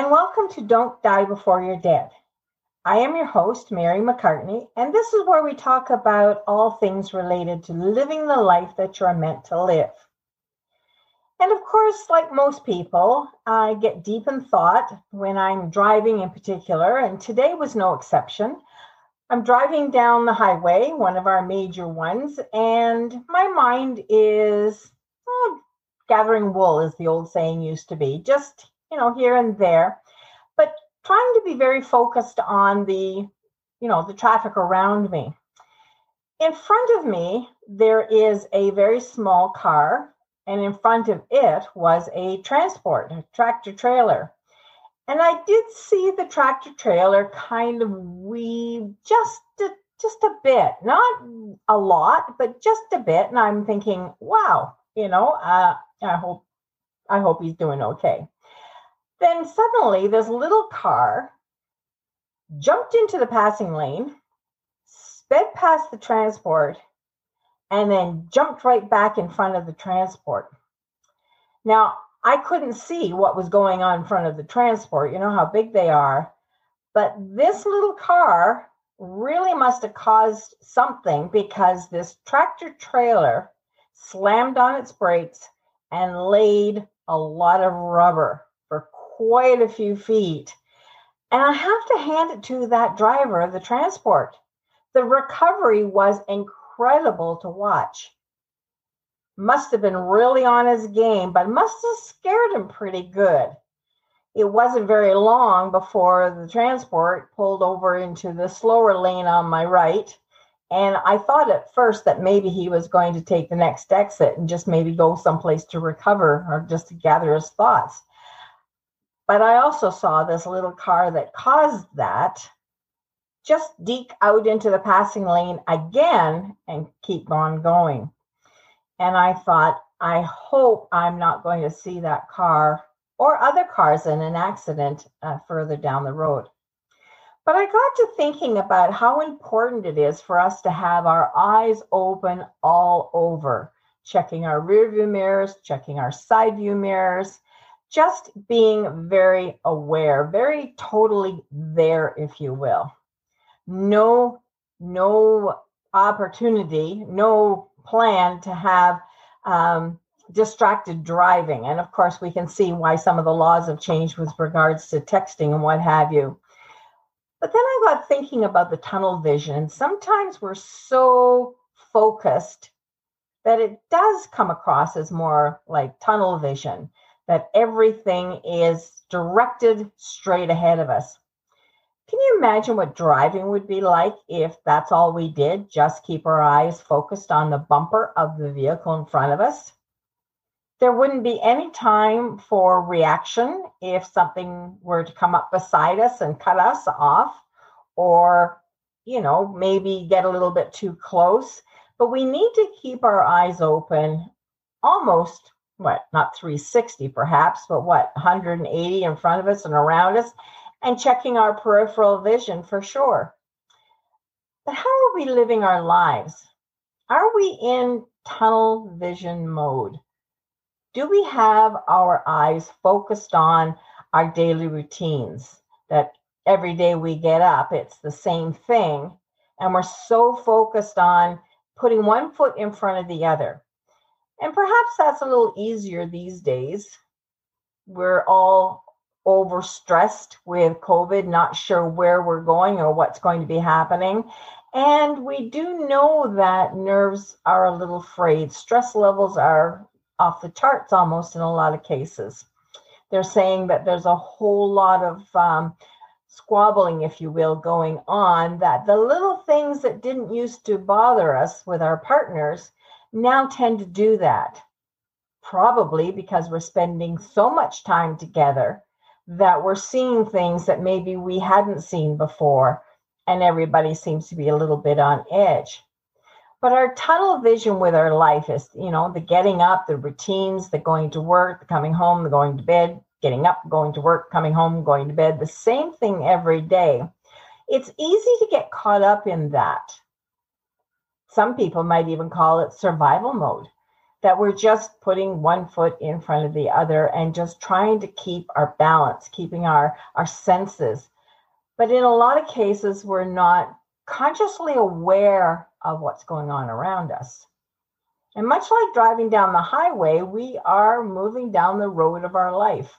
and welcome to Don't Die Before You're Dead. I am your host, Mary McCartney, and this is where we talk about all things related to living the life that you're meant to live. And of course, like most people, I get deep in thought when I'm driving in particular, and today was no exception. I'm driving down the highway, one of our major ones, and my mind is oh, gathering wool, as the old saying used to be, just, you know, here and there, but trying to be very focused on the, you know, the traffic around me. In front of me, there is a very small car, and in front of it was a transport, a tractor trailer. And I did see the tractor trailer kind of weave just a, just a bit, not a lot, but just a bit. And I'm thinking, wow, you know, uh, I hope I hope he's doing okay. Then suddenly, this little car jumped into the passing lane, sped past the transport, and then jumped right back in front of the transport. Now, I couldn't see what was going on in front of the transport. You know how big they are. But this little car really must have caused something because this tractor trailer slammed on its brakes and laid a lot of rubber quite a few feet. And I have to hand it to that driver of the transport. The recovery was incredible to watch must have been really on his game, but must have scared him pretty good. It wasn't very long before the transport pulled over into the slower lane on my right. And I thought at first that maybe he was going to take the next exit and just maybe go someplace to recover or just to gather his thoughts. But I also saw this little car that caused that just deke out into the passing lane again and keep on going. And I thought, I hope I'm not going to see that car or other cars in an accident uh, further down the road. But I got to thinking about how important it is for us to have our eyes open all over, checking our rear view mirrors, checking our side view mirrors, just being very aware, very totally there, if you will. No, no opportunity, no plan to have um, distracted driving. And of course, we can see why some of the laws have changed with regards to texting and what have you. But then I got thinking about the tunnel vision. Sometimes we're so focused that it does come across as more like tunnel vision, that everything is directed straight ahead of us. Can you imagine what driving would be like if that's all we did? Just keep our eyes focused on the bumper of the vehicle in front of us? There wouldn't be any time for reaction if something were to come up beside us and cut us off, or, you know, maybe get a little bit too close. But we need to keep our eyes open almost what, not 360 perhaps, but what, 180 in front of us and around us and checking our peripheral vision for sure. But how are we living our lives? Are we in tunnel vision mode? Do we have our eyes focused on our daily routines? That every day we get up, it's the same thing. And we're so focused on putting one foot in front of the other. And perhaps that's a little easier these days. We're all overstressed with COVID, not sure where we're going or what's going to be happening. And we do know that nerves are a little frayed. Stress levels are off the charts almost in a lot of cases. They're saying that there's a whole lot of um, squabbling, if you will, going on, that the little things that didn't used to bother us with our partners now tend to do that. Probably because we're spending so much time together that we're seeing things that maybe we hadn't seen before, and everybody seems to be a little bit on edge. But our tunnel vision with our life is, you know, the getting up, the routines, the going to work, the coming home, the going to bed, getting up, going to work, coming home, going to bed, the same thing every day. It's easy to get caught up in that. Some people might even call it survival mode. that we're just putting one foot in front of the other and just trying to keep our balance, keeping our, our senses. But in a lot of cases, we're not consciously aware of what's going on around us. And much like driving down the highway, we are moving down the road of our life.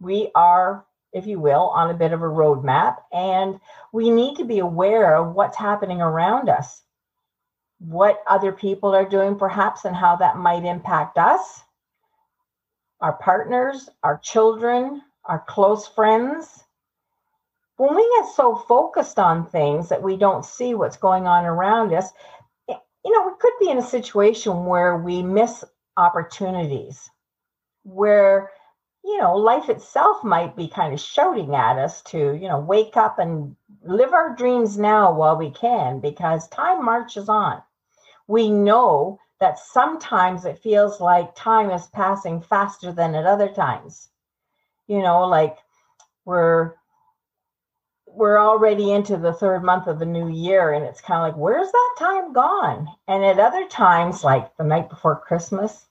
We are, if you will, on a bit of a roadmap, and we need to be aware of what's happening around us what other people are doing, perhaps, and how that might impact us, our partners, our children, our close friends. When we get so focused on things that we don't see what's going on around us, you know, we could be in a situation where we miss opportunities, where, you know, life itself might be kind of shouting at us to, you know, wake up and live our dreams now while we can, because time marches on we know that sometimes it feels like time is passing faster than at other times. You know, like we're we're already into the third month of the new year and it's kind of like where's that time gone and at other times like the night before christmas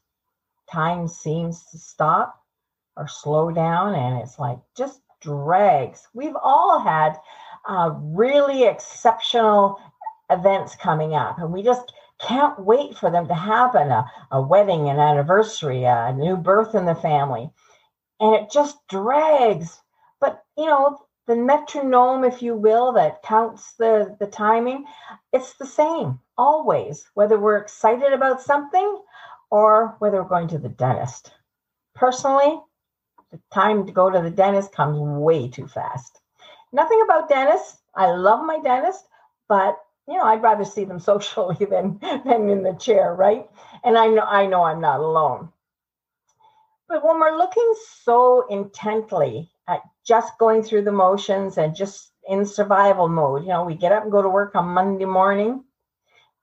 time seems to stop or slow down and it's like just drags we've all had uh, really exceptional events coming up and we just can't wait for them to happen a, a wedding, an anniversary, a new birth in the family. And it just drags. But, you know, the metronome, if you will, that counts the, the timing, it's the same always, whether we're excited about something or whether we're going to the dentist. Personally, the time to go to the dentist comes way too fast. Nothing about dentists. I love my dentist, but you know, I'd rather see them socially than than in the chair, right? And I know I know I'm not alone. But when we're looking so intently at just going through the motions and just in survival mode, you know, we get up and go to work on Monday morning.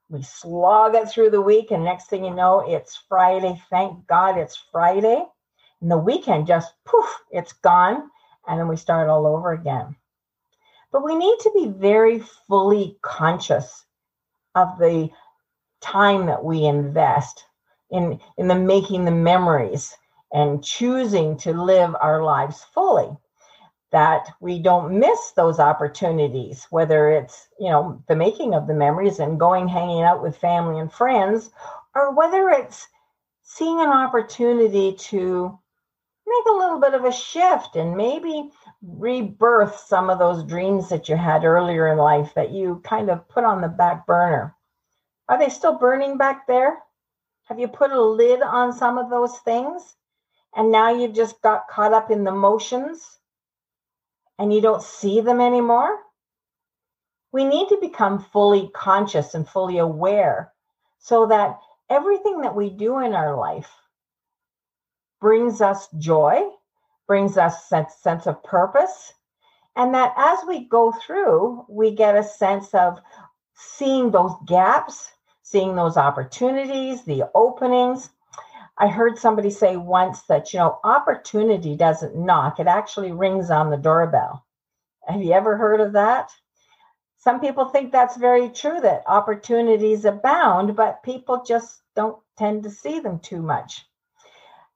We slog it through the week, and next thing you know, it's Friday. Thank God it's Friday. And the weekend just poof, it's gone. And then we start all over again. But we need to be very fully conscious of the time that we invest in, in the making the memories and choosing to live our lives fully. That we don't miss those opportunities whether it's you know the making of the memories and going hanging out with family and friends or whether it's seeing an opportunity to make a little bit of a shift and maybe rebirth some of those dreams that you had earlier in life that you kind of put on the back burner. Are they still burning back there? Have you put a lid on some of those things? And now you've just got caught up in the motions and you don't see them anymore? We need to become fully conscious and fully aware so that everything that we do in our life brings us joy brings us sense sense of purpose. And that as we go through we get a sense of seeing those gaps seeing those opportunities the openings. I heard somebody say once that you know opportunity doesn't knock it actually rings on the doorbell. Have you ever heard of that? Some people think that's very true that opportunities abound but people just don't tend to see them too much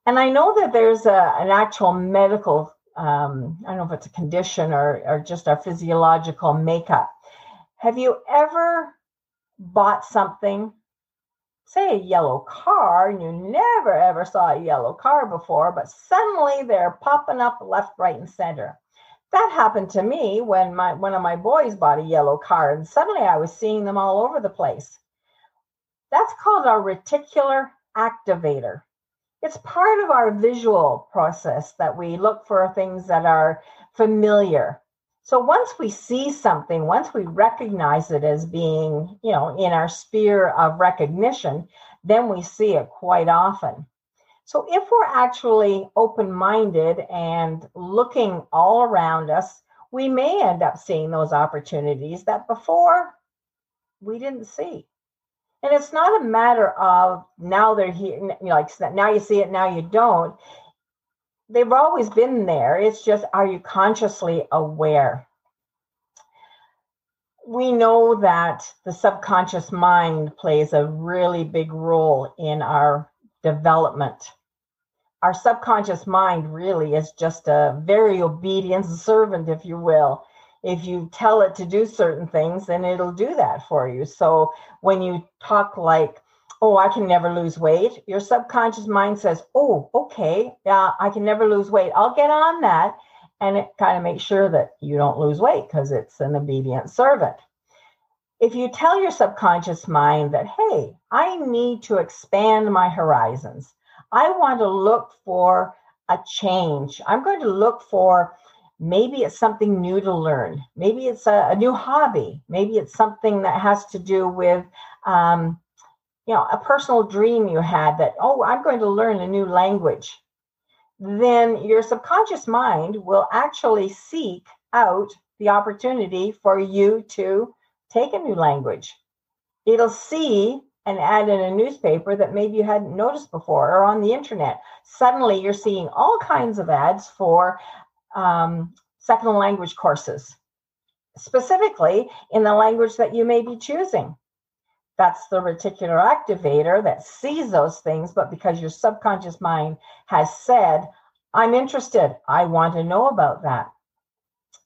and I know that there's a, an actual medical, um, I don't know if it's a condition or, or just our physiological makeup. Have you ever bought something, say a yellow car, and you never ever saw a yellow car before, but suddenly they're popping up left, right, and center? That happened to me when my one of my boys bought a yellow car, and suddenly I was seeing them all over the place. That's called a reticular activator it's part of our visual process that we look for things that are familiar. So once we see something, once we recognize it as being, you know, in our sphere of recognition, then we see it quite often. So if we're actually open minded and looking all around us, we may end up seeing those opportunities that before we didn't see. And it's not a matter of now they're here, you know, like now you see it, now you don't. They've always been there. It's just, are you consciously aware? We know that the subconscious mind plays a really big role in our development. Our subconscious mind really is just a very obedient servant, if you will. If you tell it to do certain things, then it'll do that for you. So when you talk like, oh, I can never lose weight, your subconscious mind says, oh, okay, yeah, I can never lose weight. I'll get on that. And it kind of makes sure that you don't lose weight because it's an obedient servant if you tell your subconscious mind that, hey, I need to expand my horizons, I want to look for a change, I'm going to look for maybe it's something new to learn, maybe it's a, a new hobby, maybe it's something that has to do with, um, you know, a personal dream you had that, oh, I'm going to learn a new language. Then your subconscious mind will actually seek out the opportunity for you to take a new language. It'll see an ad in a newspaper that maybe you hadn't noticed before or on the internet. Suddenly you're seeing all kinds of ads for um, second language courses, specifically in the language that you may be choosing. That's the reticular activator that sees those things, but because your subconscious mind has said, I'm interested, I want to know about that.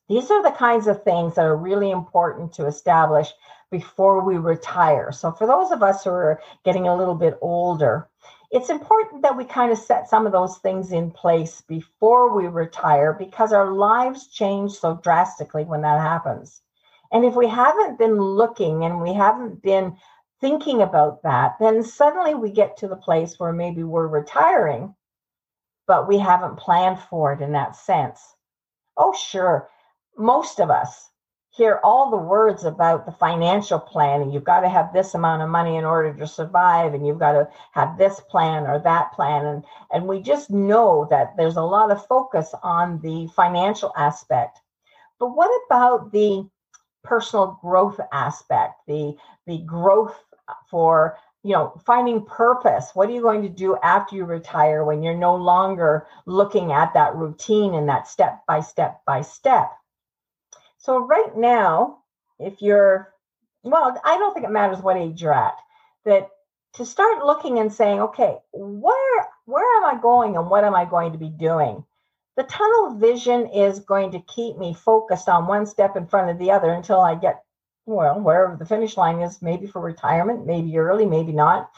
These are the kinds of things that are really important to establish before we retire. So, for those of us who are getting a little bit older, it's important that we kind of set some of those things in place before we retire because our lives change so drastically when that happens. And if we haven't been looking and we haven't been thinking about that, then suddenly we get to the place where maybe we're retiring, but we haven't planned for it in that sense. Oh, sure most of us hear all the words about the financial plan and you've got to have this amount of money in order to survive and you've got to have this plan or that plan and and we just know that there's a lot of focus on the financial aspect. But what about the personal growth aspect the the growth for you know finding purpose? What are you going to do after you retire when you're no longer looking at that routine and that step by step by step so right now, if you're, well, I don't think it matters what age you're at, that to start looking and saying, okay, where where am I going and what am I going to be doing? The tunnel vision is going to keep me focused on one step in front of the other until I get, well, wherever the finish line is, maybe for retirement, maybe early, maybe not.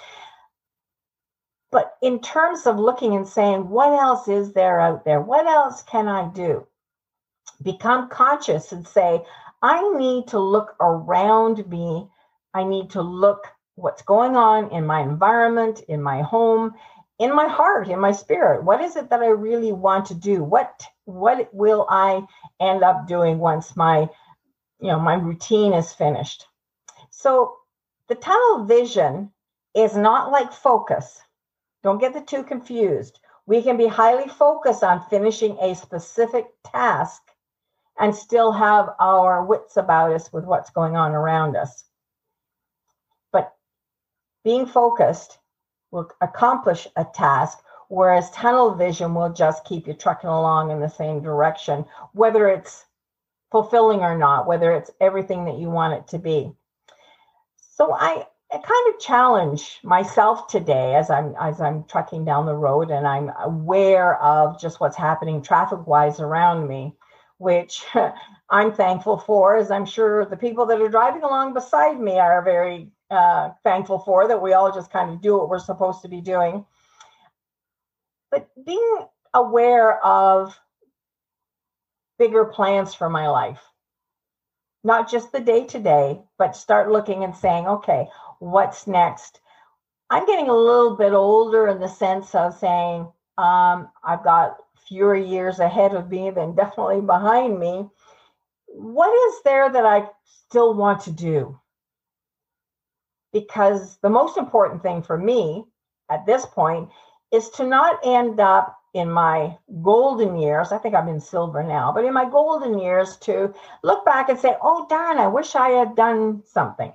But in terms of looking and saying, what else is there out there? What else can I do? Become conscious and say, I need to look around me. I need to look what's going on in my environment, in my home, in my heart, in my spirit. What is it that I really want to do? What what will I end up doing once my you know my routine is finished? So the tunnel vision is not like focus. Don't get the two confused. We can be highly focused on finishing a specific task and still have our wits about us with what's going on around us. But being focused will accomplish a task, whereas tunnel vision will just keep you trucking along in the same direction, whether it's fulfilling or not, whether it's everything that you want it to be. So I, I kind of challenge myself today as I'm as I'm trucking down the road and I'm aware of just what's happening traffic wise around me which I'm thankful for, as I'm sure the people that are driving along beside me are very uh, thankful for, that we all just kind of do what we're supposed to be doing. But being aware of bigger plans for my life, not just the day to day, but start looking and saying, okay, what's next? I'm getting a little bit older in the sense of saying, um, I've got fewer years ahead of me than definitely behind me. What is there that I still want to do? Because the most important thing for me at this point is to not end up in my golden years. I think I'm in silver now, but in my golden years to look back and say, oh, darn, I wish I had done something.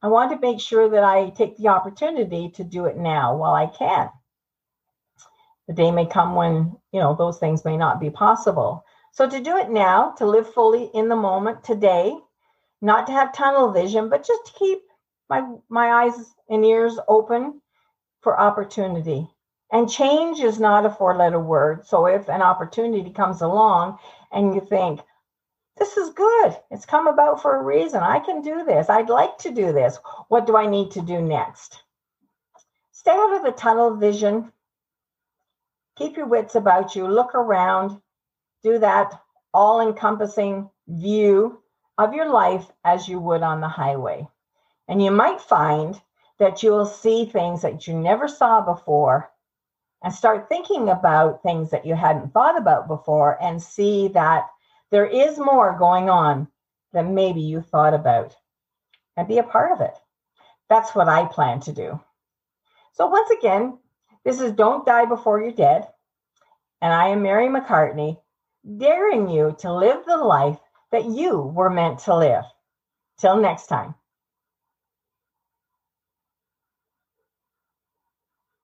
I want to make sure that I take the opportunity to do it now while I can the day may come when you know those things may not be possible so to do it now to live fully in the moment today not to have tunnel vision but just to keep my my eyes and ears open for opportunity. And change is not a four letter word. So if an opportunity comes along and you think, this is good, it's come about for a reason. I can do this. I'd like to do this. What do I need to do next? Stay out of the tunnel vision. Keep your wits about you. Look around. Do that all encompassing view of your life as you would on the highway. And you might find that you will see things that you never saw before and start thinking about things that you hadn't thought about before and see that there is more going on than maybe you thought about and be a part of it. That's what I plan to do. So, once again, this is Don't Die Before You're Dead. And I am Mary McCartney, daring you to live the life that you were meant to live. Till next time.